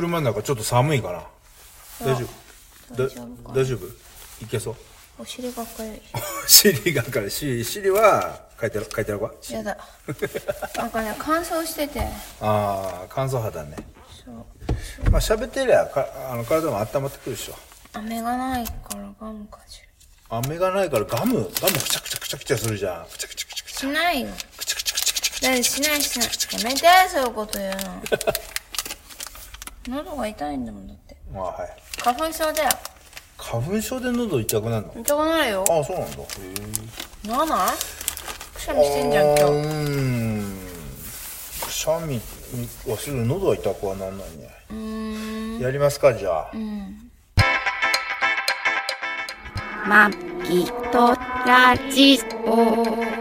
車の中ちょっと寒いかな大丈夫？大丈夫かだ大丈夫？いけそう？お尻がかゆい。尻がからし尻は書いてある書いてあるかやだ。なんかね乾燥してて。ああ乾燥肌ね。そう。まあ喋ってりゃかあの体も温まってくるでしょ。飴がないからガムかじる飴がないからガムガムくちゃくちゃくちゃくちゃするじゃん。くちゃくちゃくちゃくちしないよゃくちゃくちゃくちゃくちゃくちだってしないしないやめてそういうこと言うの喉が痛いんだもんだって。ゃまあはい。花粉症だよ。花粉症で喉痛くなるの？痛くなるよ。ああそうなんだ。へえ。ならない？くしゃみしてんじゃん今日。うーん。くしゃみはする喉は痛くはなんないね。うーん。やりますかじゃあ、マギトラジオ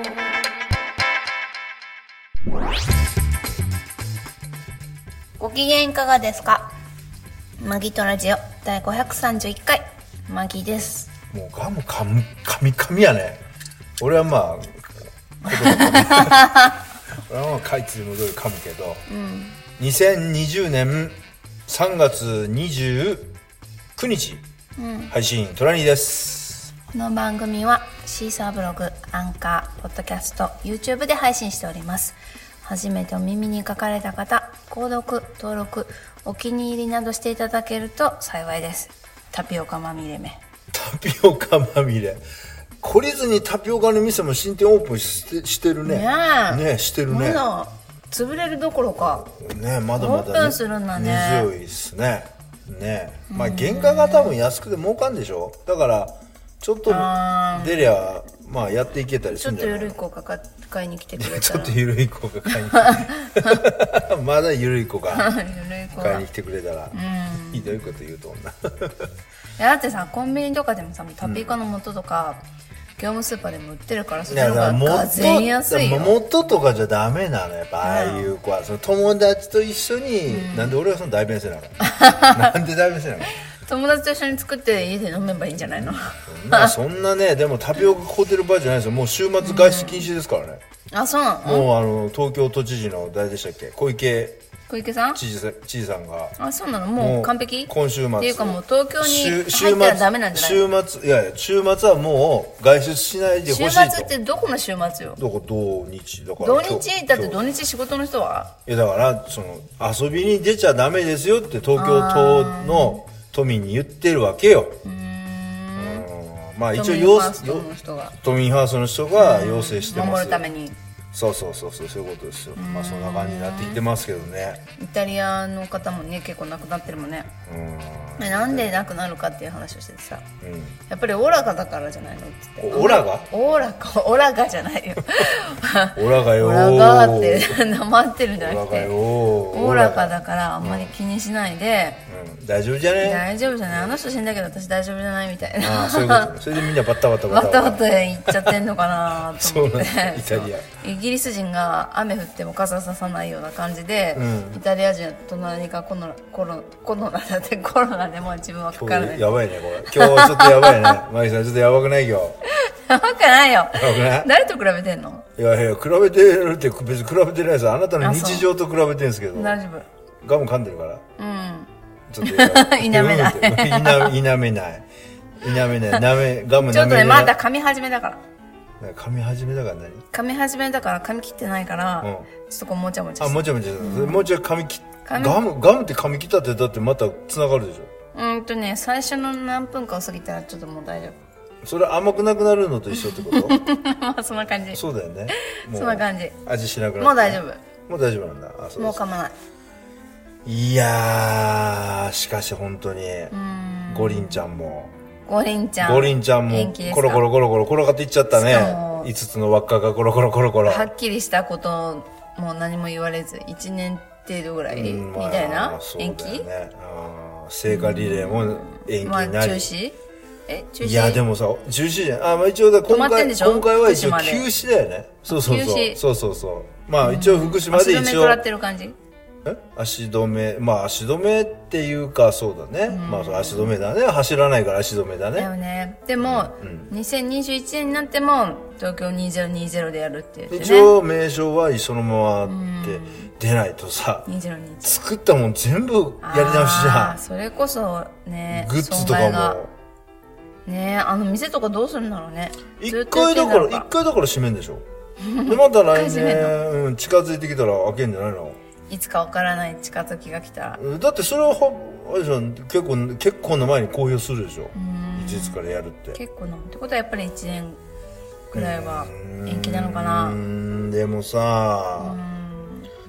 機嫌いかがですか？マギトラジオ第531回。マギです。もうガムかむかみかみやね。俺はまあ 俺はまあかいつもどり噛むけど、2020年3月29日、配信トラニーです。この番組はシーサーブログ、アンカー、ポッドキャスト、YouTube で配信しております。初めてお耳に書かれた方、購読、登録、お気に入りなどしていただけると幸いです。タピオカまみれめ。タピオカまみれ。懲りずにタピオカの店も新店オープンしてしてるね。ねえ。ねしてるね。まだ潰れるどころか。ねまだまだ、オープンするんだね。根強いっすね。ねまあ原価が多分安くて儲かんでしょ。だからちょっと出りゃまあやっていけたりすちょっとるんじゃない緩い子がか買いに来てくれちたら。ょっと緩い子が買いに来てまだ緩い子が買いに来てくれたら。ひどいこと言うと女。やだってさ、コンビニとかでもさ、タピオカの素とか、業務スーパーでも売ってるから、そっちの方がもがぜん安いよ。元とかじゃダメなのやっぱああいう子は、その友達と一緒に、なんで俺がその代弁せなあかんなんで代弁せなあかん友達と一緒に作って家で飲めばいいんじゃないの？そんなそんなねでもタピオカ買うてる場合じゃないですよ。もう週末外出禁止ですからね、あそうなの？もうあの東京都知事の誰でしたっけ？小池。小池さん？知事さ知事さんが。あそうなの？もう完璧？今週末。っていうかもう東京に週週入ったらダメなんじゃない週末いやいや週末はもう外出しないでほしい週と末ってどこの週末よ？どこ？土日。だから土今日日？だって土日仕事の人は？いやだからその遊びに出ちゃダメですよって東京都の都民に言ってるわけよ。うん。まあ一応都民要ファーストの人が都民ハウスの人が要請してます守るために。そうそうそうそうそういうことですよ。まあそんな感じになってきてますけどね。イタリアの方もね結構亡くなってるもんね。うん。えなんで亡くなるかっていう話をしててさ。うん。やっぱりオラガだからじゃないの？って言っておオラが？オーラか。オラガじゃないよ。オラがよー。オラガーって なまってるんじゃなくてオラがだからあんまり気にしないで、うん大丈夫じゃね？大丈夫じゃない？あの人死んだけど私大丈夫じゃないみたいな。ああそういうこと。ねそれでみんなバッタバタバタバタ。バタ言っちゃってんのかなと思って。イタリア。イギリス人が雨降っても傘ささないような感じで、うん。イタリア人は隣がコロナコロコロナだって コロナでもう自分はかからない。やばいねこれ。今日ちょっとやばいね。マギさんちょっとやばくない今日？やばくないよ。やばくない？誰と比べてんの？いやいや比べてるって別に比べてないです。あなたの日常と比べてるんですけど。大丈夫。ガム噛んでるから。うんちょっと 否めない。否否めない。否めない。なめガムちょっとねまだ噛み始めだから。噛み始めだから何？噛み始めだから噛み切ってないから、うん。ちょっとこうもちゃもちゃあもうちょいもうちょい、もうちょい噛み切ガムガムって噛み切ったってだってまた繋がるでしょ。うーんとね最初の何分かを過ぎたらちょっともう大丈それ甘くなくなるのと一緒ってこと？夫 まあそんな感じ。そうだよね。もそんな感じ。味しなくなってもう大丈夫。もう大丈夫なんだ。あそうもう噛まないいやーしかし本当に。ゴリンちゃんも。ゴリンちゃんゴリンちゃんもコロコロコロコロ転がっていっちゃったね。しかも5つの輪っかがコロコロコロコロ。はっきりしたことも何も言われず1年程度ぐらいみたいな？延期よね。うん。聖火リレーも延期まあになり、中止？え中止？いやでもさ中止じゃんあ、まあ、一応だ今回今回は一応休止だよね。そうそうそう。休止。そうそうそう。まあ一応福島で一応食らってる感じ？え足止めまあ足止めっていうかそうだね、まあそう足止めだね。走らないから足止めだだよね。ねでも、2021年になっても東京2020でやるって言ってね。一応名称はそのままって出ないとさ、2021作ったもん全部やり直しじゃあーそれこそねんグッズとかも。ねあの店とかどうするんだろうね。一回だから一回だから閉めんでしょ？でまた来年、うん、近づいてきたら開けんじゃないの？いつかわからない近づきが来たら。だってそれはあれじゃん結構結構な前に公表するでしょ。いついつからやるって。結構な。ってことはやっぱり1年くらいは延期なのかな。うーんでもさ、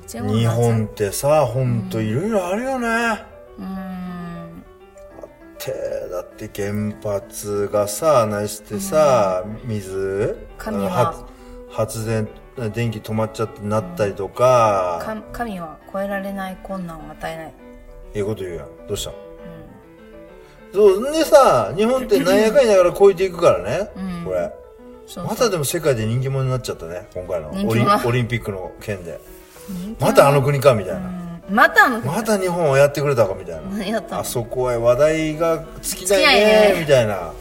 日本ってさほんといろいろあるよね、うん。てだって原発がさないしてさ、水神は。発発電電気止まっちゃってなったりとか、か神は超えられない困難を与えない。ええこと言うやん。どうした、そうでさ日本ってなんやかんやながら超えていくからね、これ。そうまたでも世界で人気者になっちゃったね今回の。オリオリンピックの件で。またあの国かみたいな、うん。またあのまた日本はやってくれたかみたいな。あそこへ話題が尽きないね。みたいな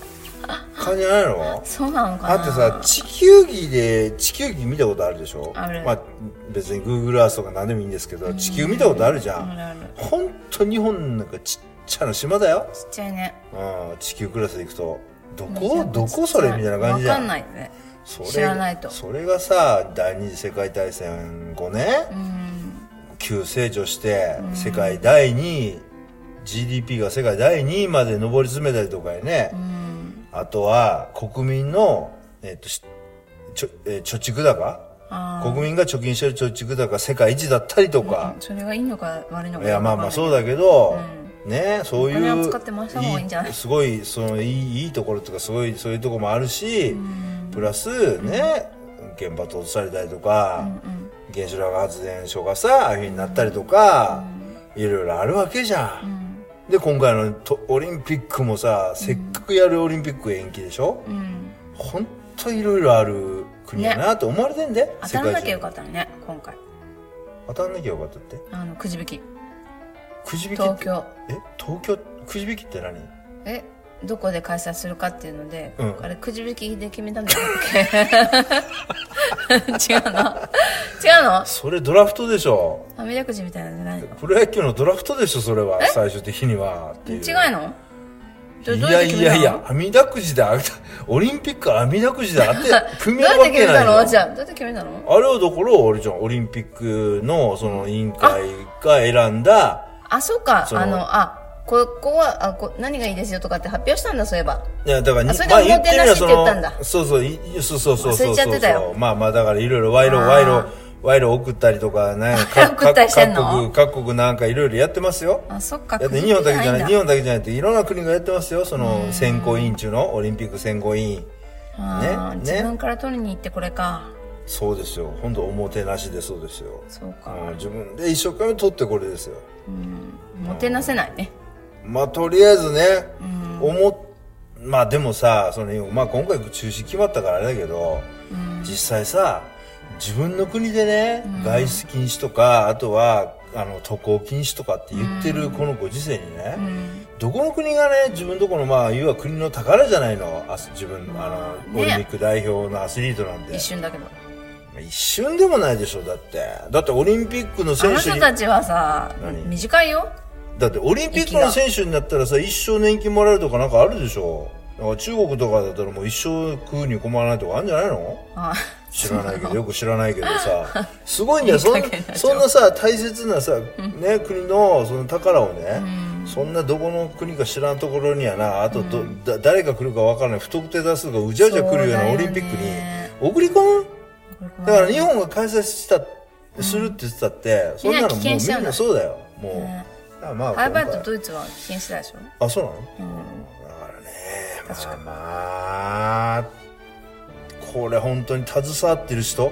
感じじゃないのそうなのかな。だってさ地球儀で地球儀見たことあるでしょ？ある。まあ別に Google Earth とか何でもいいんですけど地球見たことあるじゃん。あるある。ほんと日本なんかちっちゃな島だよ、ちっちゃいね。うん、地球クラスで行くと。どこ？どこそれみたいな感じじゃわかんんないね。それ知らないと。それがさ第二次世界大戦後ね、急成長して世界第2位。GDP が世界第2位まで上り詰めたりとかやね、あとは国民の、えっとしちょえー貯蓄高？あ国民が貯金してる貯蓄高世界一だったりとか、それがいいのか悪いのかいやまあまあそうだだけど、ねそういうすごいそのいいいいところとかすごいそういうところもあるし、プラスね、原発落とされたりとか、原子力発電所がさああいうふうになったりとか、いろいろあるわけじゃん、で今回のとオリンピックもさせっかくやるオリンピック延期でしょ、うん。ほんといろいろある国やなと思われてんで、当たらなきゃよ中かったね今回。当たらなきゃよかったって？あのくじ引き。くじ引き東京。え？東京くじ引きって何？え？どこで開催するかっていうので、うん。あれくじ引きで決めたんだっけ？違うの？違うの？それドラフトでしょ。あみだくじみたいなんじゃないの？プロ野球のドラフトでしょそれは最終的には。っていう。違いの？どいどうやいやいや網だくじでオリンピックは網だくじであって 組みどう合うわやって決めたの？じゃあどうやって決めたの？あれはだからあれじゃんオリンピックのその委員会が選んだあそうか。あのあここはあこ何がいいですよとかって発表したんだそういえば。いやだからそれでおもてなしって言ったんだ。そうそういそうそうそうそう忘れちゃってたよ。そうまあまあだからいろいろ賄賂賄賂賄賂送ったりとかねか 送ったりしてんの？各国各国なんかいろいろやってますよ。あそっかだって日本だけじゃないく日本だけじゃなくていろんな国がやってますよ。その選考委員中のオリンピック選考委員。ねね。自分から取りに行ってこれか。そうですよ。本当おもてなしでそうですよ、そうか、うん、自分で一生懸命取ってこれですよ。もてなせないねまあとりあえずね、思っまあでもさその、まあ、今回中止決まったからあれだけど、実際さ自分の国でね、外出禁止とかあとはあの渡航禁止とかって言ってるこのご時世にね、どこの国がね自分とこのまあいわば国の宝じゃないの？あ自分、あのね。オリンピック代表のアスリートなんて。一瞬だけど。一瞬でもないでしょだって。だってオリンピックのあの選手に人たちはさ何？短いよだってオリンピックの選手になったらさ一生年金もらえるとかなんかあるでしょ。だから中国とかだったらもう一生食うに困らないとかあるんじゃないの？あ。知らないけど よく知らないけどさ。すごいんだよそんそんなさ大切なさ、ね、国のその宝をね、そんなどこの国か知らんところにはなあとど、だ誰が来るかわからない不特定多数がうじゃうじゃ来るようなオリンピックに送り込む？だから日本が開催したするって言ってたって、そんなのもうみんなそうだよ。もう、ねだからまあハイバイ今回とドイツは危険してたでしょ？あそうなの、だからね。まあまあこれ本当に携わってる人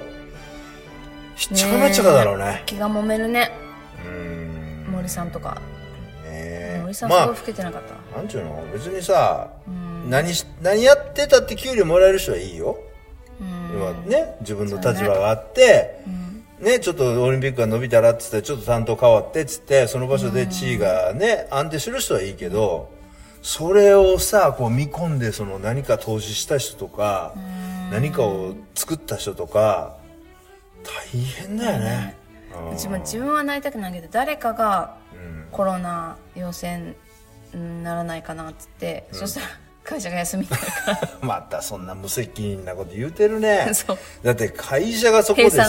ひっちゃかめっちゃかだろうね。気が揉めるね。うん。森さんとか。ね森さんすごいま老けてなかった、あなんちゅうの？別にさ、何し何やってたって給料もらえる人はいいよ、要はね自分の立場があって、ね、ちょっとオリンピックが伸びたらっつってちょっと担当変わってっつってその場所で地位がね、安定する人はいいけどそれをさこう見込んでその何か投資した人とか何かを作った人とか大変だよね、うちも自分はなりたくないけど誰かがコロナ陽性にならないかなっつって、そしたら会社が休みになるか。ら またそんな無責任なこと言うてるね。だって会社がそこで閉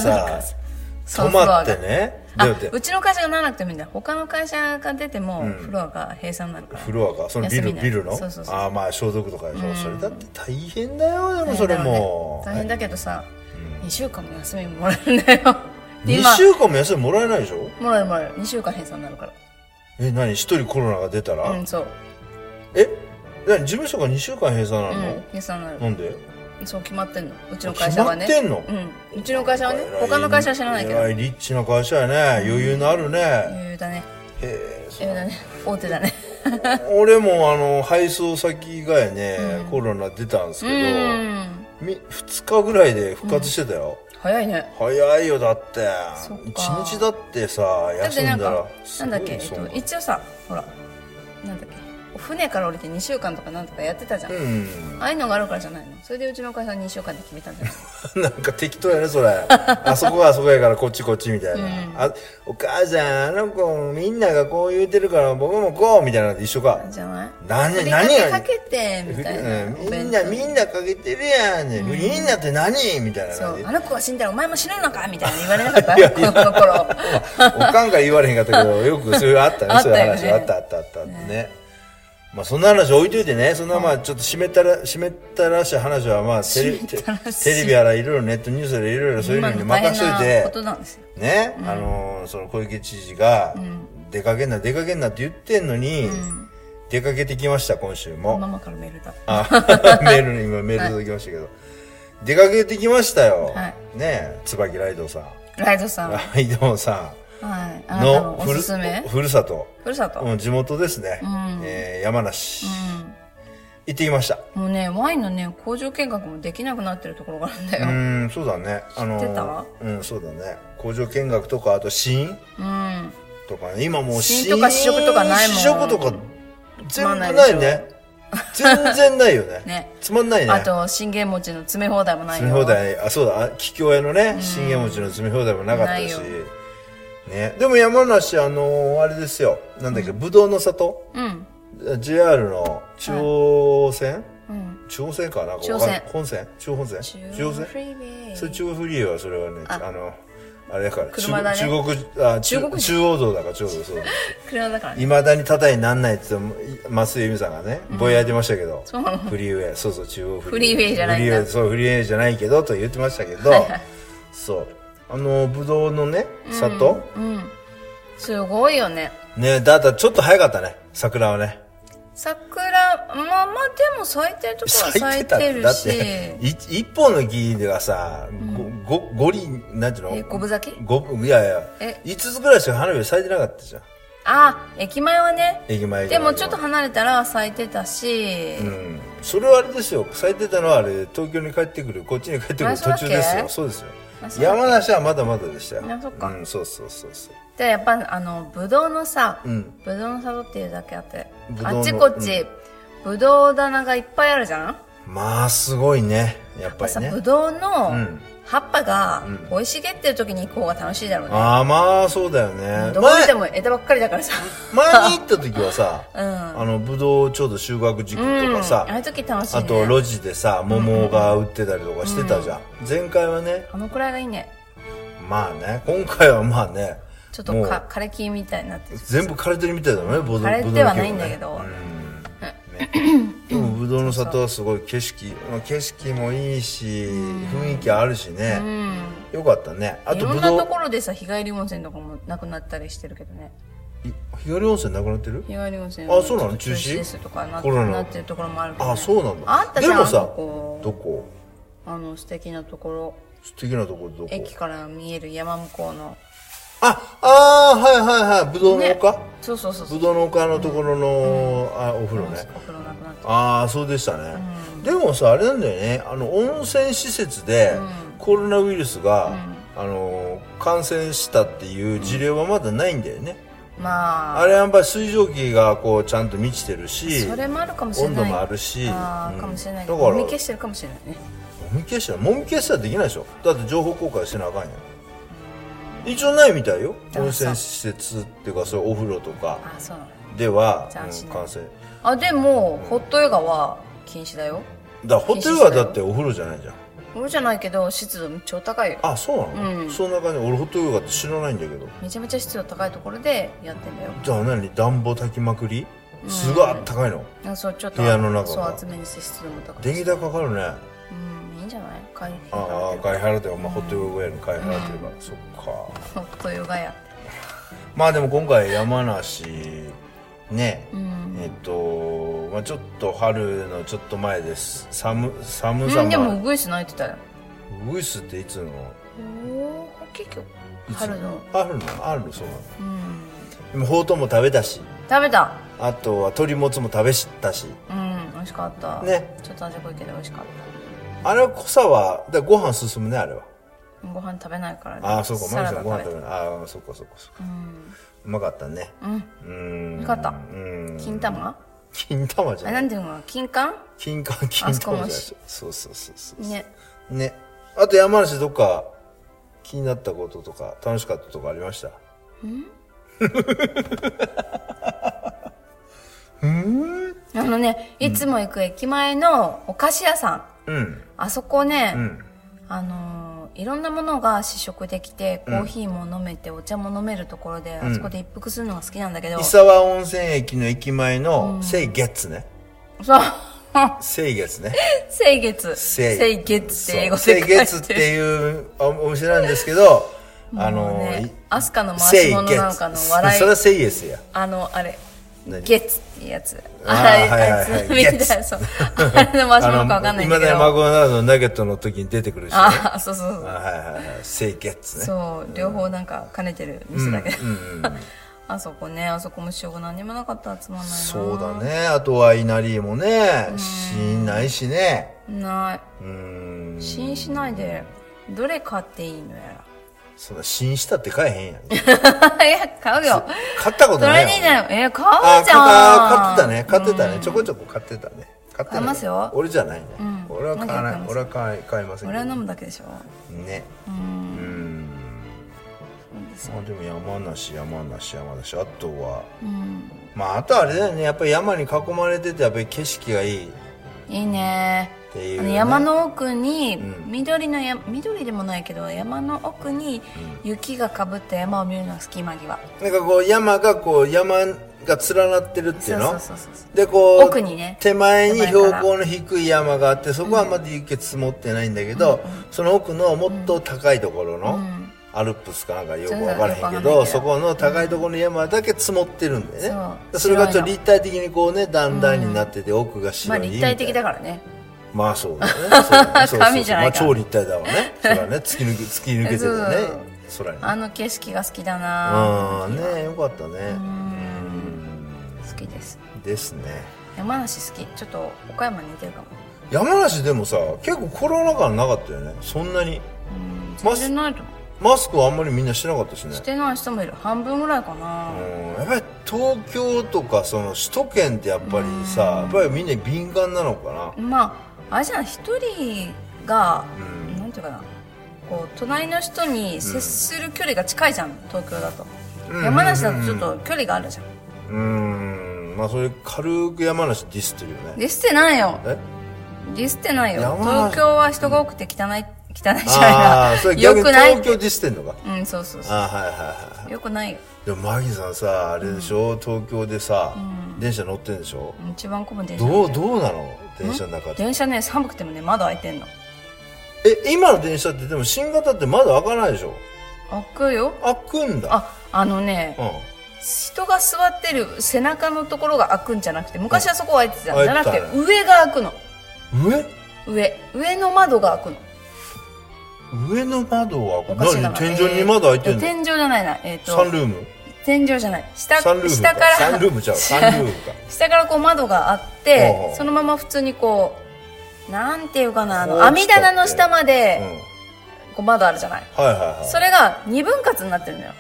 泊まってね。あうちの会社がならなくてもいいんだよ。他の会社が出てもフロアが閉鎖になるから、フロアがそのビルビルの？そうそうそうああまあ消毒とかでしょ、それだって大変だよでもそれも。大変だけどさ、2週間も休みもらえるんだよ。で2今週間も休みもらえないでしょ？もらえるもらえる。2週間閉鎖になるから。え何？一人コロナが出たら、うんそう。え？何？事務所が2週間閉鎖なうんの、閉鎖になる。なんで？そう決まってんの。うちの会社はね。決まってんの？うん。うちの会社はね。他の会社は知らないけど。えらいリッチな会社やね。余裕のあるね、余裕だね。へえ。余裕だね。大手だね。俺もあの配送先がやね、コロナ出たんですけど、うん。み2日ぐらいで復活してたよ、早いね。早いよだって。そっか。1日だってさだってなん休んだらなんだっけ、えっと一応さほらなんだっけ？船から降りて2週間とかなんとかやってたじゃん、うん。ああいうのがあるからじゃないの？それでうちの会社は2週間で決めたんだよ。なんか適当やねそれ。あそこはあそこやからこっちこっちみたいな、あお母さんあの子みんながこう言うてるから僕もこうみたいな。のと一緒か。じゃない？何何がかけてみたいな、うん。みんなみんなかけてるやんね、みんなって何？みたいなそう。あの子が死んだらお前も死ぬのか？みたいな言われなかった。子供の頃。おかんから言われへんかったけどよくそういうあったね。あったそういう話あったあったあったねまあそんな話置いといてねそんなまあちょっと湿ったら湿ったらしい話はまあテレテレビやらいろいろネットニュースやらいろいろそういうのに任しといてとなんあのーその小池知事が、出かけんな出かけんなって言ってんのに、出かけてきました今週も、ママからメールだあ メールに今メール届きましたけど、出かけてきましたよ、はい。ね椿ライドさん。ライドさん。はライドさんなたのふるすすめ？ふるさと、ふるさと、うん、地元ですね、えー山梨、行ってきました。もうねワインのね工場見学もできなくなってるところがあるんだうよんそうだね。あの知ってた？うんそうだね。工場見学とかあと試飲。うん。とかね。今もう試飲とか試食とかないもん。試食とか全部つまんないね。全然ないよね。ね。つまんないね。あと信玄餅の詰め放題もないよ。詰め放題。あそうだ。あ桔梗屋のね信玄餅の詰め放題もなかったし。ないよね。でも山梨あのーあれですよ。なんだっけぶどうの里？うん。JR の中央線、うん。中央線かな？中央線。本線？中央本線？中中央線？フリーウェイそれ中央フリーはそれはねあ。のあれだから車だね。中国あ中中国中央道だから中央道そう。車だからね。いまだにただになんないって言って増井由美さんがねぼやいてましたけど、そうなの。フリーウェイ。そうそう中央フフリーウェイ。じゃないフリーウェイそうフリーウェイじゃないけどと言ってましたけどそうあのぶどうのね里、うん。すごいよね。ねだったらちょっと早かったね桜はね。桜まあまあでも咲いてるところは咲いたてるだっしてい一本の木ではさ、ごご五輪なんていうの？え五分咲き？ごいやいやえ。5つぐらいしか花火咲いてなかったじゃんあ駅前はね。駅前でもちょっと離れたら咲いてたし、うん。それはあれですよ。咲いてたのはあれ東京に帰ってくるこっちに帰ってくる途中ですよ。そうですよ。山梨はまだまだでしたよ。あそっか。うん、そうそうそうそう。でやっぱあのブドウのさ、うん。ブドウの里っていうだけあってあっちこっち、ブドウ棚がいっぱいあるじゃん？まあすごいね。やっぱりね。さブドウのん葉っぱが生い茂ってる時に行こうが楽しいだろうね、ああまあそうだよね。どこ見て前も枝ばっかりだからさ。前に行った時はさ、うん。あのぶどうちょうど収穫時期とかさ、うん、ああいう時楽しいね。あと路地でさ桃が売ってたりとかしてたじゃん、前回はねあのくらいがいいね。まあね今回はまあねちょっと枯れ木みたいになってる。全部枯れてるみたいだねぶどう枯れてはないんだけど。ねうんね。でもぶどうの里はすごい景色まあ景色もいいし雰囲気あるしね。うん。よかったね。あいろんなところでさ日帰り温泉とかもなくなったりしてるけどね。い日帰り温泉なくなってる？日帰り温泉あそうなの？中止？ですとかなコロナなってるところもあるけど、ね、あそうなんだあったでもさどこ？あの素敵なところ。素敵なとこどこ？駅から見える山向こうのああーはいはいはいぶどうの丘、そうそうそうそう。ぶどうの丘のところの、あお風呂ね、お風呂なくなってああそうでしたね、でもさあれなんだよね。あの温泉施設でコロナウイルスが、あの感染したっていう事例はまだないんだよね、まあ。あれはやっぱり水蒸気がこうちゃんと満ちてるしそれもあるかもしれない。温度もあるし。あーうん。かもしれない。だから。もみ消してるかもしれないね。もみ消したらもみ消したらできないでしょ。だって情報公開してなあかんやん一応ないみたいよ。温泉施設っていうかそういうお風呂とか。あそうなの。では、じゃあでもホットヨガは禁止だよ。だホテルはだってお風呂じゃないじゃん。俺じゃないけど湿度超高いよ。あそうなの、うん。そんな感じ。俺ホットヨガって知らないんだけど。めちゃめちゃ湿度高いところでやってんだよ。じゃあ何暖房炊きまくり？すごいあったかいの。あそうちょっと部屋の中が。そう厚めにして湿度も高い電気代かかるね。うんんじゃない？会費ああ払って買い払ってまあホットヨガやの買い払ってるから、そっか。ホットヨガやまあでも今回山梨ね、うん。えっと、まあ、ちょっと春のちょっと前です。寒寒さうんでももウグイス鳴いてたよ。ウグイスっていつの？おお結局春の。あるの？あるの？そうなの。うん。でもほうとうも食べたし。食べた。あとは鶏もつも食べしたし。うん美味しかった。ね。ちょっと味濃いけど美味しかっあれは濃さはだご飯進むねあれは。たご飯食べないからね。ああそうかサマリさんご飯食べない。ああそっかそっかそっか。うまかったね。うん。うん。よかった。うん。金玉？金玉じあゃない。なんていうの？金柑？金柑金玉じゃない。そうそうそうそうね。ね。あと山梨どっか気になったこととか楽しかったとかありました？あのねいつも行く駅前のお菓子屋さん。うんあそこね、うん。あのーいろんなものが試食できてコーヒーも飲めて、お茶も飲めるところで、あそこで一服するのが好きなんだけど、伊沢温泉駅の駅前の清月ね。そう。清月ね。清月。清。清月って英語で書い清月ってていうおお店なんですけどあのねアスカの回し清物なのかの笑い。それは清月や。あのあれ何？月っていうやつ。あいつ みたい月なそう。あれの回し物かわかんないんだ今だけど。にマクドナルドのナゲットの時に出てくるしね。ああそうそうそうあはいはいはい。清月ね。そう両方なんか兼ねてる店だけど、うんうんあそこねあそこも塩が何にもなかったらつまんないな。そうだね。あとは稲荷もねしないしね。なうーん。い試飲しないでどれ買っていいのやそんな試飲したって買えへんやん。ら いや買うよ。買ったことそないれにねえ買あうじゃん。買ってたね。買ってたね。ちょこちょこ買ってたね。買ってますよ。俺じゃないね。ん。俺は買わない。俺は買い買いません俺は飲むだけでしょ。ね。ううん。まあでも山梨山梨山梨。あとは。うん。まああとはあれだよね。やっぱり山に囲まれててやっぱり景色がいい。っいいね。あね、の山の奥にうん。緑の山緑でもないけど山の奥に雪がかぶった山を見るのが好き今際。なんかこう山がこう山が連なってるっていそううのでこう奥にね。手前に標高の低い山があってそこはまだ雪積もってないんだけど、その奥のもっと高いところの、うんアルプスかなんかよく分からへんけどそこの高いところの山だけ積もってるんでね。そうそれがちょっと立体的にこうね段々になってて奥がまあ白い立体的だかからね。まあそうだね。そうだね。そうそう神じゃないかまあ、超立体だわね。それはね。突き抜け突き抜けててね。空に。あの景色が好きだな。うんねよかったね。好きです。うんですね。山梨好き。ちょっと岡山に似てるかも。山梨でもさ結構コロナ禍なかったよね。そんなに。うん。ましてないと思マスクはあんまりみんなしてなかったしね。うしてない人もいる。半分ぐらいかな。うん。やっぱり東京とかその首都圏ってやっぱりさやっぱりみんな敏感なのかな？まああれじゃん一人がうん。なんていうかな。こう隣の人に接する距離が近いじゃん東京だと。うん。山梨だとちょっと距離があるじゃん。うーん。まあそれ軽く山梨ディスってるよね。ディスってないよ。え？ディスってないよ。東京は人が多くて汚い汚いじあゃない。なよくない東京ディスってんのか。うんそうそうそああはいはいはうよくないでもマギさんさあれでしょ、東京でさ、電車乗ってんでしょ？一番混む電車どうどうなの？電車の中で。電車ね寒くてもね窓開いてんの。え今の電車ってでも新型って窓開かないでしょ？開くよ。開くんだ。ああのねうん。人が座ってる背中のところが開くんじゃなくて昔はそこは開いてたうん。じゃなくて上が開くの。上？上。上の窓が開くの上の窓は何？天井に窓開いてんの、えー天井じゃないな。えっ、とサンルーム？天井じゃない。下下からサンルームちゃう。サンルームか。下からこう窓があってそのまま普通にこうなんていうかなあの網棚の下までこう窓あるじゃない。はいはいはい。それが2分割になってるのよ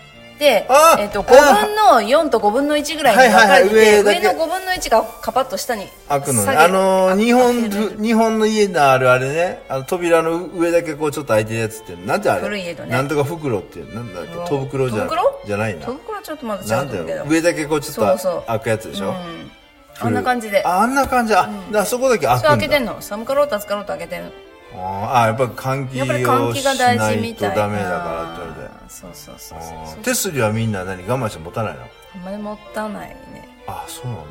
えっと5分の4と5分の1ぐらいに分かれてはいはいはいて、上の5分の1がカパッと下に開くのね。あのー、日本日本の家のあるあれね、あの扉の上だけこうちょっと開いてるやつって、なんてあれ？古い江戸ね。なんとか袋っていう、なんだっけ、戸袋じゃ戸袋？じゃないな戸。袋はちょっとまだ違なんだけど。よ。上だけこうちょっと開くやつでしょ？うん。あんな感じで。ああんな感じ。あ、だからそこだけ開くんだ。開けてんの？寒かろうと暑かろうと開けてる。あーあ、やっぱり換気やっぱり換をし気が大ないと事みたいダメだからって言われて。そうそうそうあそうーテスリはみんな何？我慢して持たないの？あんまり持たないね。あそうなんだ。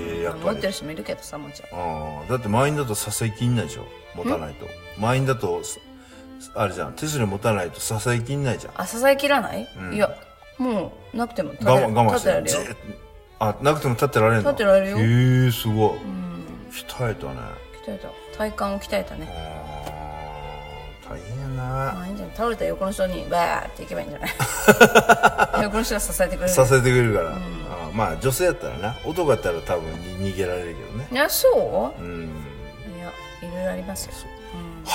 へえやっぱり。持って。る人もいるけどさもちろん。ああだって満員だと支えきんないでしょ？持たないと。満員だとすあれじゃん。手すり持たないと支えきんないじゃん。あ支え切らない、うん。いやもうなくても立て我慢我慢立てられるあなくても立ってられるの？立ってられるよ。へえすごい。うん。鍛えたね。鍛えた。体幹を鍛えたね大変やな。まあいいんじゃない。倒れた横の人にバーっていけばいいんじゃない？横の人が支えてくれる。支えてくれるから、まあ女性やったらな。男やったら多分に逃げられるけどね。いやそう？うん。いやいろいろありますよ。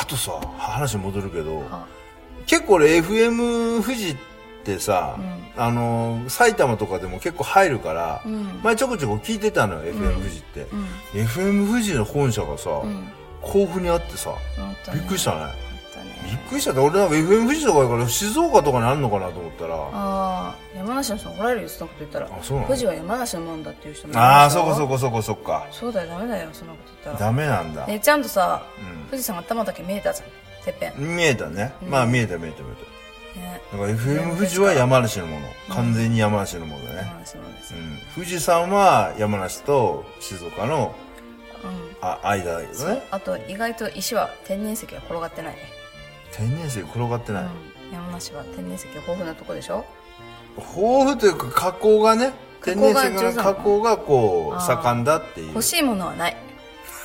あとさ話戻るけどあ。結構俺 FM 富士ってさ、あの埼玉とかでも結構入るから、ん。前ちょこちょこ聞いてたのよ FM 富士って、うん。FM 富士の本社がさ、ん。甲府にあってさびっくりしたねびっくりした。って俺なんか FM 富士とかやから静岡とかにあるのかなと思ったら。ああ山梨の人怒られるよそんなこと言ったら。あそうなの？富士は山梨のもんだっていう人もいるああそうかそうかそうかそうか。そうだよダメだよそんなこと言ったら。ダメなんだ、ねちゃんとさ、うん。富士山頭だけ見えたじゃんてっぺん。見えたね、まあ見えた見えた見えた。ね。だから FM 富士は山梨のもの。完全に山梨のものだね、山梨のです。ようん、富士山は山梨と静岡のうん。あ間だけどね。あと意外と石は天然石が転がってないね、天然石転がってない、うん、山梨は天然石が豊富なとこでしょ？豊富というか加工がね加工が天然石の加工がこう盛んだっていう。欲しいものはない。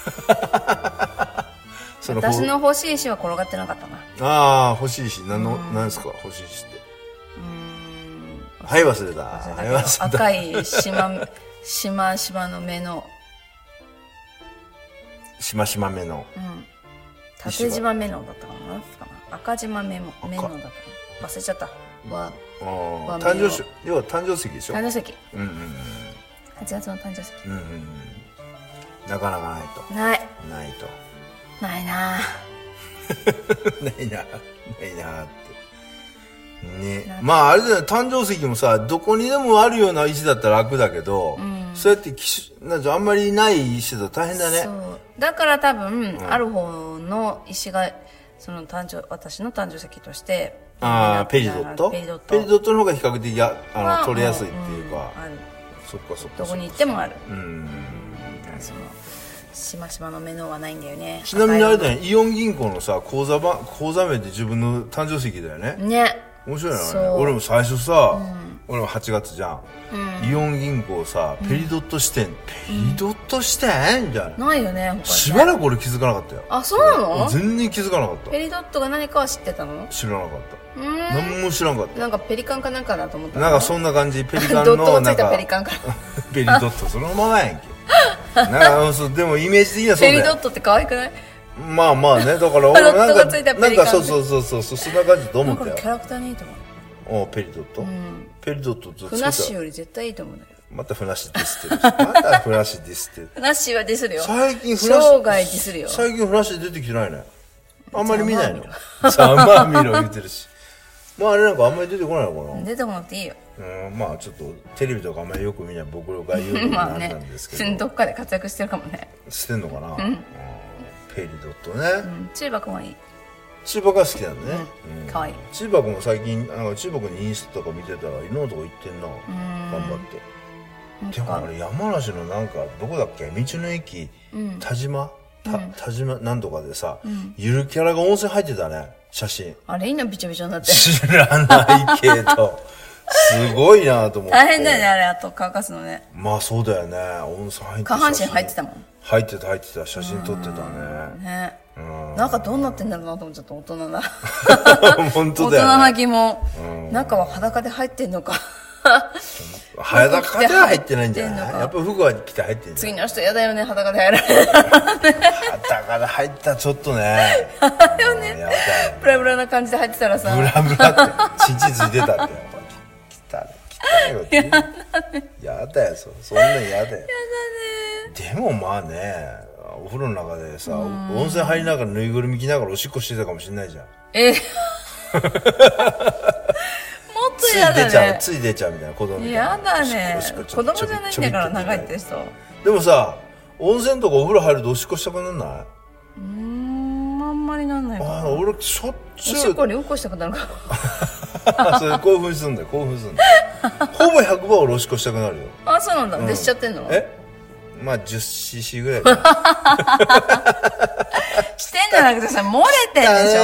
その私の欲しい石は転がってなかったな。ああ欲しいし何のうん。何ですか？欲しいしって。うーん。はい忘れた。はい忘れた。赤いしま しましまの目の、ししましまめの。うん、縦縞メノンだったかな？なんつったかな赤縞メモメノンだったかな忘れちゃった。わあー。和名を誕生石要は誕生石でしょ？誕生石。うんうんうん。8月の誕生石。うんうんうん。なかなかないと。ない。ないと。ないな。ないな、ないなって。ね。まああれだよ、誕生石もさ、どこにでもあるような石だったら楽だけど、そうやって機種、なんかあんまりない石だと大変だね。そう。だから多分、ある方の石がその誕生私の誕生石としてああ、ペリドット。ペリドット？ペリドット。の方が比較的やあはの取りやすいっていうか、んあるそっかそっかどこ。に行ってもある。うん。そのしましまの目のはないんだよね。ちなみにあれだよよね、イオン銀行のさ、口座番、口座名って自分の誕生石だよね。ね。面白いな、そう。俺も最初さ、俺も8月じゃん。イオン銀行さ、ペリドット支店、ペリドット支店？みたいな。ないよねしばらく俺気づかなかったよ。あそうなの？全然気づかなかったペ。リドットが何かは知ってたの？知らなかっうた。ーん何も知らなかっなんかペリカンかなんかだと思ったた。なんかそんな感じ、ペリカンドットペリ、カンから ペリドット、そのままやんけ。なんかでもイメージ的にはそう。ペリドットって可愛くない？まあまあね、だから 俺もなんか、なんかそうそうそうそう、そんな感じと思ったよ。キャラクターにいいと思うおペリドット？ん。ペリドットとフナッシーより絶対いいと思うんだけどまたフナッシュディスってる。またフナッシュディスってる。フナッシーはディスるよ。最近フラッシュ生涯ディスるよ。最近フラッシュ出てきてないね。あんまり見ないの。ざまあ見ろ言ってるし。まああれなんかあんまり出てこないのかな。出てこなくていいよ。うんまあちょっとテレビとかあんまりよく見ない僕が言うのもなんまあね。なんですけど、どっかで活躍してるかもね。してんのかな、うん。ペリドットね、うん。中学もいい千葉が好きなんだね、うん。うん。かわい。い千葉君も最近なんか千葉君にインスタとか見てたらいろんなとこ行ってんな。頑張って。なんか。でもあれ山梨のなんかどこだっけ道の駅、田島？た田島？なんとかでさ、ゆるキャラが温泉入ってたね写真。あれいいのびちょびちょになって。知らないけど すごいなと思って。大変だよねあれあと乾かすのね。まあそうだよね。温泉入って下半身入ってたもん。入ってた入ってた。写真撮ってたね。ね。うん。中どうなってんだろうなと思っちゃった大人な。本当大人だよ。ねな疑問。中は裸で入ってんのか。裸では入ってないんじゃない？やっぱ服は着て入ってんじゃ次の人嫌だよね裸で入られる裸で入ったらちょっとね。だよね。ブラブラな感じで入ってたらさ。ブラブラってチンチンついてたって。来たね来たよってやだよそそんなんやだよ。やだね。でもまあねお風呂の中でさ温泉入りながらぬいぐるみ着ながらおしっこしてたかもしれないじゃん。え もっとつい嫌出ちゃうだつい出ちゃうみたいな子供やだね。子供じゃないんだから長いって人。でもさ温泉とかお風呂入るとおしっこしたくなんない？うーんあんまりなんないかな。ああ俺しょっおちゅうしっこにうんこしたくなるか それ興奮するんだよ興奮するんだよ。ほぼ100%俺おしっこしたくなるよ。あそうなんだ。でしちゃってんの？え？まあ 10cc ぐらいかな してんじゃなくてさ漏れてんでし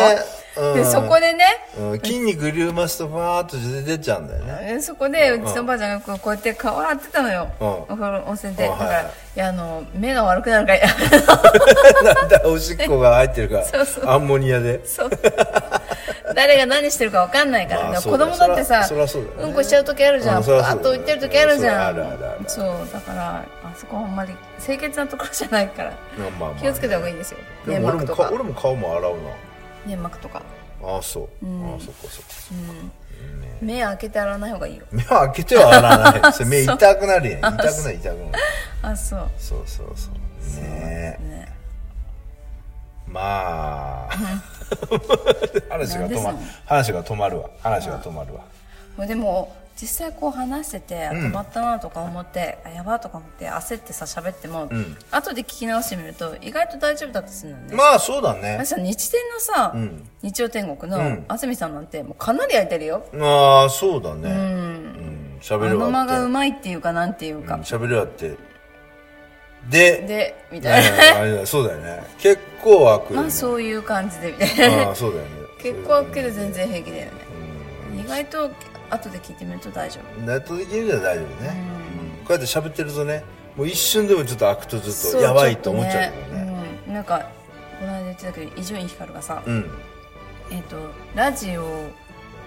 ょ、うん。でそこでね。うん。筋肉隆増すとファーっと出てっちゃうんだよね。えそこでうちのばあちゃんがこうこうやって顔洗ってたのよ、うん。お風呂温泉で、うん。だから、はいい、やあの目が悪くなるから なんだおしっこが入ってるから。そうそう。アンモニアで。そう誰が何してるか分かんないから、でも子まあそうだよ。供だってさそらそらそうんこしちゃう時あるじゃん、うんそらそうだよ。パッと言ってる時あるじゃん。そうだからあそこはあんまり清潔なところじゃないから。まあ気をつけた方がいいですよ。粘膜とか。か俺も顔も洗う粘膜とか。なああそう、ああそっかそっか目開けて洗わない方がいいよ。目を開けては洗わない。目痛くなるやん。痛くない痛くない。あそう。そうそうそう。ねえ。ねまあ。話が止ま話が止まるわ。話が止まるわ。これでも実際こう話してて止まったなとか思って、あやばとか思って焦ってさ喋っても、後で聞き直してみると意外と大丈夫だったりするのね、まあそうだね。日天のさ、日曜天国の安住さんなんてもうかなり焼いてるよ、ああそうだね。うん。喋あのるわって。間がうまいっていうかなんていうか、喋るわってででみたいな、あれだそうだよね。結構は来るまあそういう感じでみたいな。ああそうだよね。結構はけど全然平気だよね、意外と後で聞いてみると大丈夫。ネットできるじゃ大丈夫ね、うん。こうやって喋ってるとねもう一瞬でもちょっと開くとちょっとやばいと思っちゃうけどね。うん、なんかこの間言ってたけど伊集院光がさ、うん。えっ、とラジオを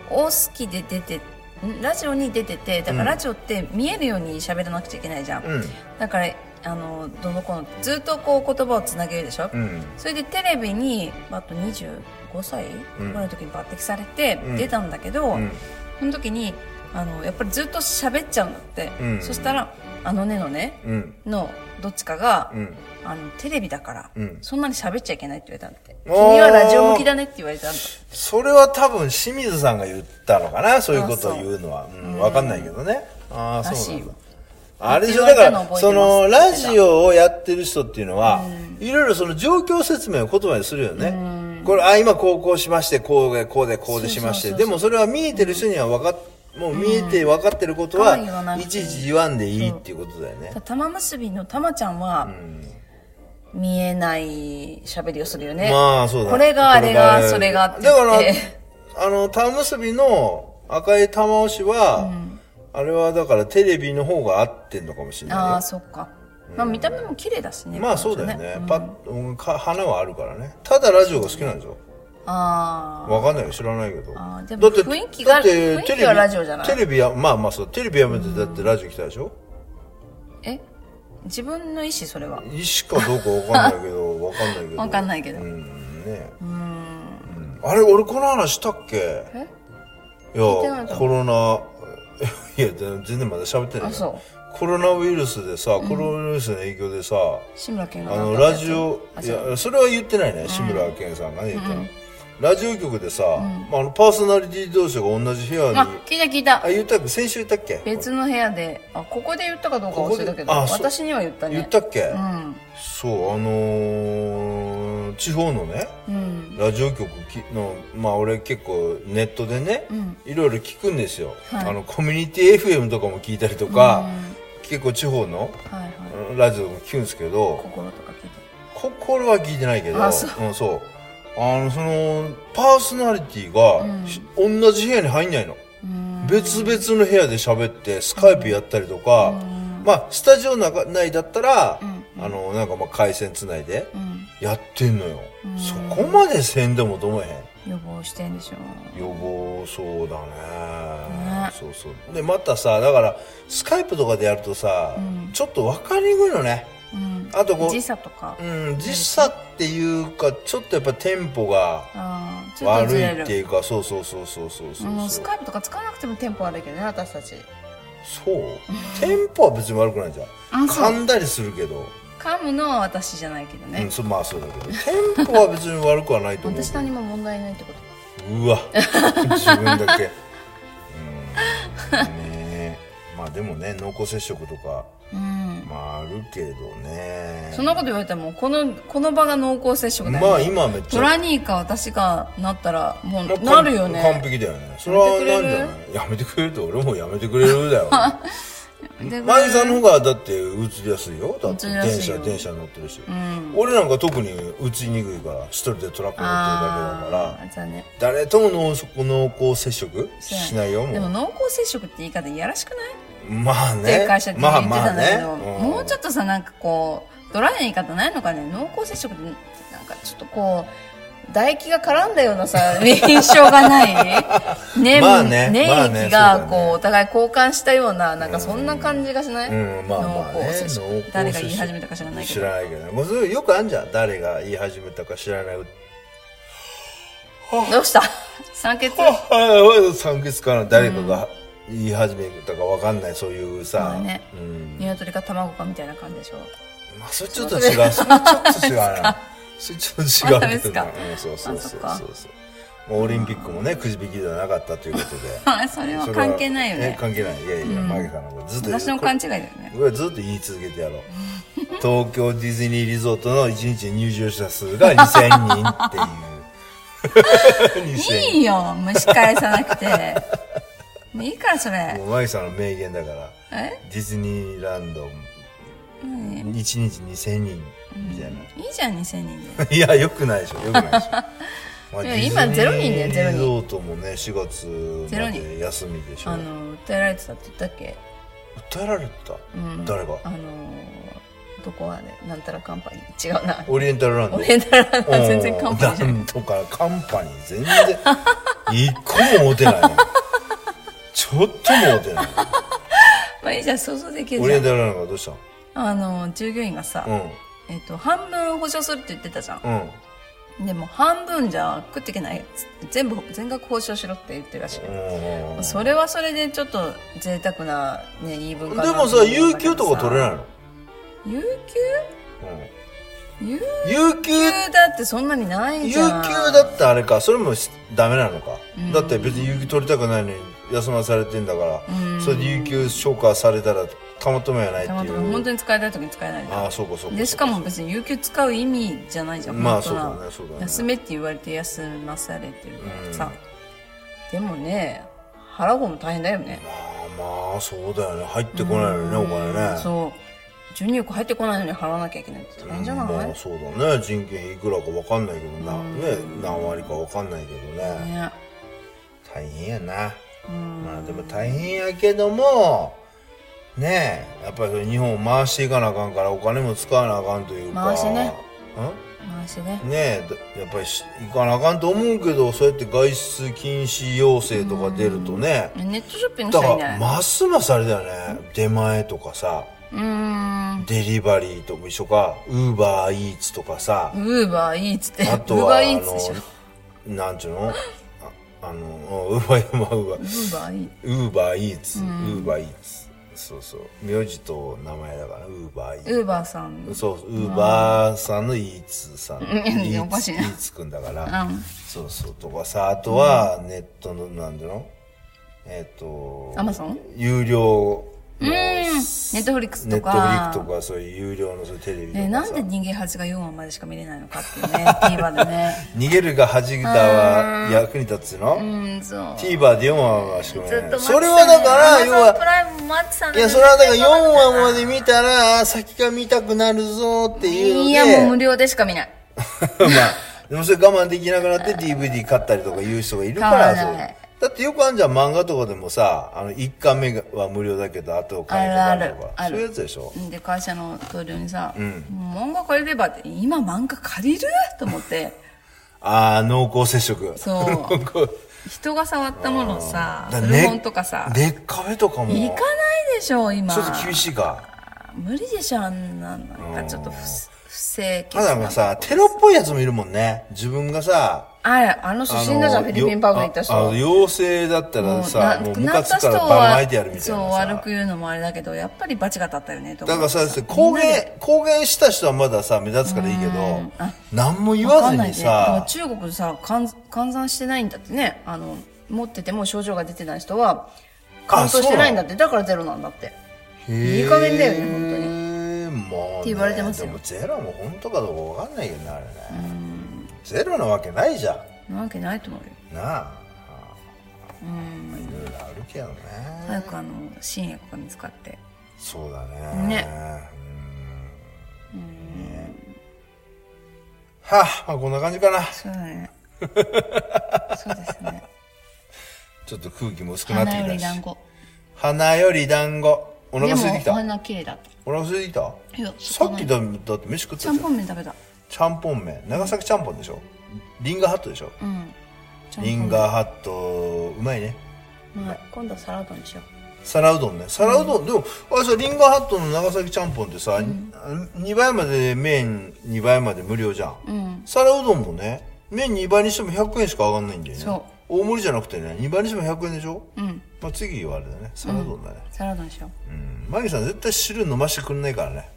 好きで出てんラジオに出ててだからラジオって見えるように喋らなくちゃいけないじゃん、うん。だからあのどの子のずっとこう言葉をつなげるでしょ、うん。それでテレビにあと25歳ぐらいの時に抜擢されてうん。出たんだけど、うん。その時にあのやっぱりずっと喋っちゃうんだって、うん。そしたらあのねのねうん。のどっちかが、うん。あのテレビだから、うん。そんなに喋っちゃいけないって言われたんだって。君はラジオ向きだねって言われたんだ。それは多分清水さんが言ったのかなそういうことを言うのは。うん。分かんないけどね。ああらしいよそうなんだあれでしょ？だからそのラジオをやってる人っていうのはいろいろその状況説明を言葉にするよね。これあ今こうこうしましてこうでこうでこうでしまして。でもそれは見えてる人には分かっもう見えて分かってることはいちいち言わんでいいっていうことだよね。玉結びの玉ちゃんは、見えない喋りをするよね。まあそうだ。これがあれがそれがって言だからあの玉結びの赤い玉押しは、あれはだからテレビの方が合ってんのかもしれないよ。ああそっか、まあ見た目も綺麗だしねまあそうだよね。彼女パッうんか花はあるからね。ただラジオが好きなんでしょあわかんないよ知らないけど。あーでも雰囲気がだって雰囲気はラジオじゃない？テレビやまあまあそうテレビやめてだってラジオ来たでしょ？あえ？自分の意思それは？意思かどうかわかんないけど わかんないけど。わかんないけど。うんね。うん。あれ俺この話したっけ？え？いやコロナ いや全然まだ喋ってないよ。あそう。コロナウイルスでさ、コロナウイルスの影響でさ志村けんがあのラジオいやそれは言ってないね志村けんさんがね言ったの、ラジオ局でさ、まあ、あのパーソナリティ同士が同じ部屋にあ聞いた聞いた。あ言ったっけ？先週言ったっけ？別の部屋であここで言ったかどうか忘れたけど私には言ったね。言ったっけ、うん。そうあのー地方のねうん。ラジオ局きのまあ俺結構ネットでね、うん。いろいろ聞くんですよ、はい。あのコミュニティ FM とかも聞いたりとか、結構地方のはいはい。うんラジオも聞くんですけど心とか聞いて。心は聞いてないけどあそう。うん、そう。あのそのパーソナリティが、し同じ部屋に入んないの、別々の部屋で喋ってスカイプやったりとか、まあスタジオ内だったら、あのなんかまあ回線つないでやってんのよ、そこまでせんでもと思えへん。予防してんでしょ予防そうだね。ね。そうそう。でまたさだからスカイプとかでやるとさ、ちょっと分かりにくいのね。うん。あとこう時差とか、うん時差っていうかちょっとやっぱテンポが悪いっていうかそうそうそうそうそうそう。もうスカイプとか使わなくてもテンポ悪いけどね私たち。そう。テンポは別に悪くないじゃん。噛んだりするけど、噛むのは私じゃないけどね。うん、、そまあそうだけど。テンポは別に悪くはないと思う私何も問題ないってことかうわ。自分だけ。うん。ねえ。まあでもね濃厚接触とかうん。まああるけどね。そんなこと言われたらもうこのこの場が濃厚接触だよね。まあ今めっちゃ。トラニーか私がなったらもうまあなるよ完ね璧だよね。それはなんじゃない？やめてくれると。俺もやめてくれるだよ マギさんの方がだって移りやすいよ。だって電車電車乗ってるし、うん。俺なんか特に移りにくいから一人でトラック乗ってるだけだから。ね誰とも濃濃厚接触しないよもう。でも濃厚接触って言い方いやらしくない？まあってね会社で言ってたんだけど、まあまあねもうちょっとさなんかこうドライな言い方ないのかね？濃厚接触ってなんかちょっとこう唾液が絡んだようなさ印象がない粘 まあね粘液がそうだね。こうお互い交換したようななんかそんな感じがしない、うんまあまあね誰が言い始めたか知らないけ知ど。らないけどねもうよくあんじゃん誰が言い始めたか知らない。どうした？酸欠？はい酸欠かな？誰かが言い始めたかわかんないそういうさ、まあね。うん、鶏か卵かみたいな感じでしょ。まあそれちょっと違う。それちょっと違うなそれちょっと違うけど。うですか？なうんそうそうそうあそうそう。オリンピックもねくじ引きではなかったということで。あそれは関係ないよえね関係ない。いやいや、マギさんのことずっと私の勘違いだよね。これずっと言い続けてやろう。東京ディズニーリゾートの1日入場者数が2000人っていう。2000 いいよ蒸し返さなくて。も ういいからそれ。もうマギさんの名言だから。え？ディズニーランド1日2000人みたいな、いいじゃん2000人で。いや、よくないでしょ、よくないでしょ。ま今ゼロ人だよゼロ人。リゾートもね、4月まで休みでしょ。あの訴えられてたって言ったっけ？訴えられてた、誰が？あのどこあれなんたらカンパニー。違うな。オリエンタルランド。オリエンタルランド。は全然カンパニーじゃなとかカンパニー、全然、一個も持てない、ね。ちょっとも持てない。まあいいじゃん。想像できるじゃん。オリエンタルランドがどうしたあの従業員がさ、のえっと半分保証するって言ってたじゃん。うん。うん。でも半分じゃ食っていけない全部全額報酬しろって言ってるらしい、うんそれはそれでちょっと贅沢なね言い分かな。でもさ、有給とか取れないの？有給？有有給給？だってそんなにない有じゃん。給だってあれか。それもしダメなのか、だって別に有給取りたくないのに休まされてんだから、それで有給消化されたらたまとめはないってたまたまいう本当に使いたい時に使えないああそうかそうかでしかも別に有給使う意味じゃないじゃんまあそうだねそうだね休めって言われて休まされてるからさ、でもね払う方も大変だよねまあまあそうだよね入ってこないのねお金ねそう12億入ってこないのに払わなきゃいけないって大変じゃない、まあそうだね人件費いくらか分かんないけどな、ね何割か分かんないけどねね大変やなまあでも大変やけどもねえやっぱり日本を回していかなあかんからお金も使わなあかんというか。回しね。ん？回してね。ねえだやっぱりし行かなあかんと思うけどそうやって外出禁止要請とか出るとね。ネットショッピングだしたらいいんじゃないからますますあれだよね。出前とかさ。うーん。デリバリーとも一緒か。ウーバーイーツとかさ。ウーバーイーツって。あとはあのなんちゅうの？ああのウーバーまあウーバー。ウーバーイーツ。ウーバーイーツ、ウーバーイーツそうそう。名字と名前だからウーバーイーツ。ウーバーさん。そうウーバーさんのイーツさん。イーツイーツくんだから、うん。そうそう。とかさあとはネットのなんだろうえっ、とアマゾン有料のネットフリックスとネットフリッか。クとかそういう有料のそういうテレビとかなんで人間恥が4話までしか見れないのかっていうね。TVer でね。逃げるが恥じたは役に立つの、うんそう。TVer で4話しか見れない。それはだから要はいや、それはだから4話まで見たら、あ先が見たくなるぞっていうので。いやもう無料でしか見ない。まあ、でもそれ我慢できなくなって DVD 買ったりとか言う人がいるから、そうだってよくあんじゃん、漫画とかでもさ、あの、1巻目は無料だけど、後を買いとかあるある。とか。あるそういうやつでしょ？で会社の同僚にさ、漫画借りればって今漫画借りる？と思って。ああ、濃厚接触。そう。人が触ったものをさだ古本とかさ。ネッカフェとかも。行かないでしょ今。ちょっと厳しいか。無理でしょあんななんかちょっと不不正まだなんかさ、テロっぽいやつもいるもんね。自分がさ、あれあの人死んだじゃんフィリピンパブに行った人。ああの妖精だったらさ、もうムカつくからばらまいてやるみたいそう。悪く言うのもあれだけどやっぱり罰が当たったよねとだからさ、公言公言した人はまださ、目立つからいいけど何も言わずにさ、中国でさ換換算してないんだってね。あの持ってても症状が出てない人はカウントしてないんだって。だからゼロなんだって。いい加減だよね本当に。に。もう、ね。って言われてますよ。でもゼロも本当かどうかわかんないけどね、あれね。ゼロなわけないじゃん。なわけないと思うよなあ。うん。いろいろあるけどね。早くあの新薬が見つかってそうだね。ねうん。ねはあ、まあこんな感じかな。そうだね そうですねちょっと空気も薄くなって花きたし。より団子花より団子。お腹空いてきた。花綺麗だっお腹空いてきた？たいやさっきだだだって飯食ったじゃんぽん麺食べたちゃんぽん麺。長崎ちゃんぽんでしょ？リンガーハットでしょ？うん。リンガーハット。うまいね。まあ今度はサラダにしよ皿うどんね。皿うどん、でもあれさリンガーハットの長崎ちゃんぽんってさ、2倍まで麺2倍まで無料じゃん、ううん。皿うどんもね麺2倍にしても100円しか上がんないんだよね。そう。大盛りじゃなくてね2倍にしても100円でしょ、うん。まあ、次はあれだね。皿うどんだね。サラダにしよう。ん。マギさん絶対汁飲ましてくんないからね。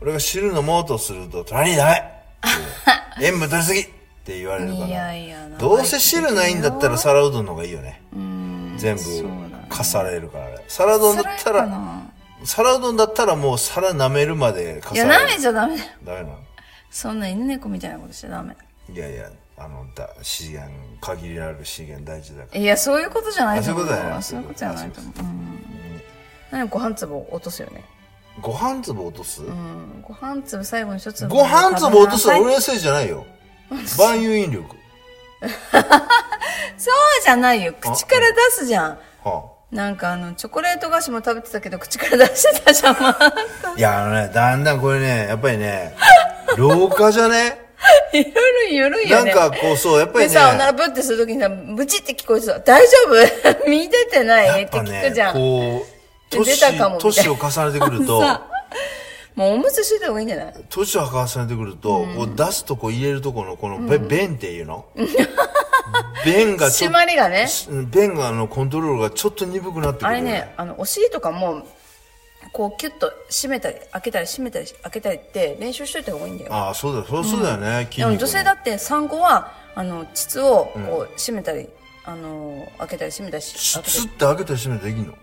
俺が汁飲もうとすると「何ダメ!」って 塩分取りすぎって言われるから。いやいやどうせ汁ないんだったら皿うどんの方がいいよね。全部かされるから。あれ皿うどんだったらな。皿うどんだったらもう皿舐めるまでかいやされる。舐めちゃダメだよ。ダメなの？そんな犬猫みたいなことしちゃダメ。いやいやあのだ資源限りある資源大事だから。いやそういうことじゃないと思うあそういうことじゃないそういうことじゃないと思う。うん。何ご飯粒落とすよねご飯粒落とす、うん。ご飯粒最後に一つご飯粒落とすのははい。俺のせいじゃないよ。万有引力。そうじゃないよ。口から出すじゃん。はなんかあのチョコレート菓子も食べてたけど口から出してたじゃん。いやあのねだんだんこれねやっぱりね 老化じゃね？ゆるいゆるいよねなんかこうそうやっぱりね。でさ、おならブってするときにさ、ブチって聞こえてさ、大丈夫？見出てない？やっって聞くじゃん。こう出たかもみたいな。年を重ねてくると。さ、もうおむつしてた方がいいんじゃない？年を重ねてくると、こう出すとこ入れるとこのこのべ弁っていうの？弁がちょ締まりがね。うん弁があのコントロールがちょっと鈍くなってくるあれね、あの、お尻とかも、こうキュッと締めたり、開けたり閉めたり、開けたりって練習しといた方がいいんだよ。ああそうだそうそうだよね、筋でも肉女性だって産後は、あの、膣をこう閉めたり、あの、開けたり閉めたりし、開けたり膣って開けたり閉めたりできんの？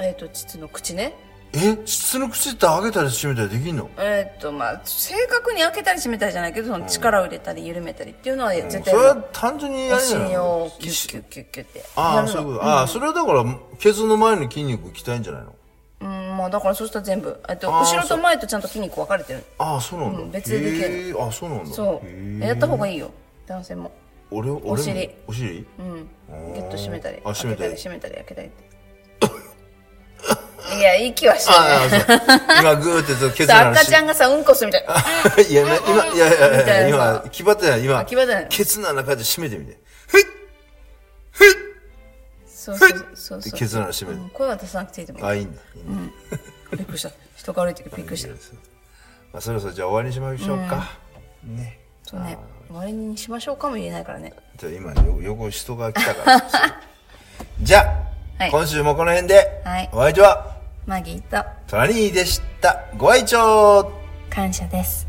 えっと、膣の口ね。え？膣の口って開けたり閉めたりできんの？えっと、まあ、正確に開けたり閉めたりじゃないけど、その力を入れたり緩めたりっていうのは絶対それは単純にやおるんじゃないキュッキュッキュッキュッってああそういうこと、ああそれはだからケツの前の筋肉鍛えんじゃないの？うんまあだからそうしたら全部えっと後ろと前とちゃんと筋肉分かれてる。ああそうなんだ、うん別でできる。あそうなんだ。そう。やった方がいいよ男性も。俺俺も？お尻。お尻？うん。ギュッと締めたりあ締めたり。開けたり閉めたり開けたりっていや息はしない今グーってずっとケツさの赤ちゃんがさうんこするみたいないや、ね今、いやいやいや、今、気張ってない、今、気張ってないケツの中で締めてみて。ふいそうそうそうそうケツの穴締めるうん声は出さなくていいと思うあ、いいんだ。いいんだびっくりした人が歩いてくるびっくりしたまあ、そろそろじゃあ終わりにしましょうか。ね。そうね終わりにしましょうかも言えないからねじゃあ今、よ横人が来たから。じゃあ、はい今週もこの辺で、はいお相手は、マギーとトラニーでした。ご愛聴感謝です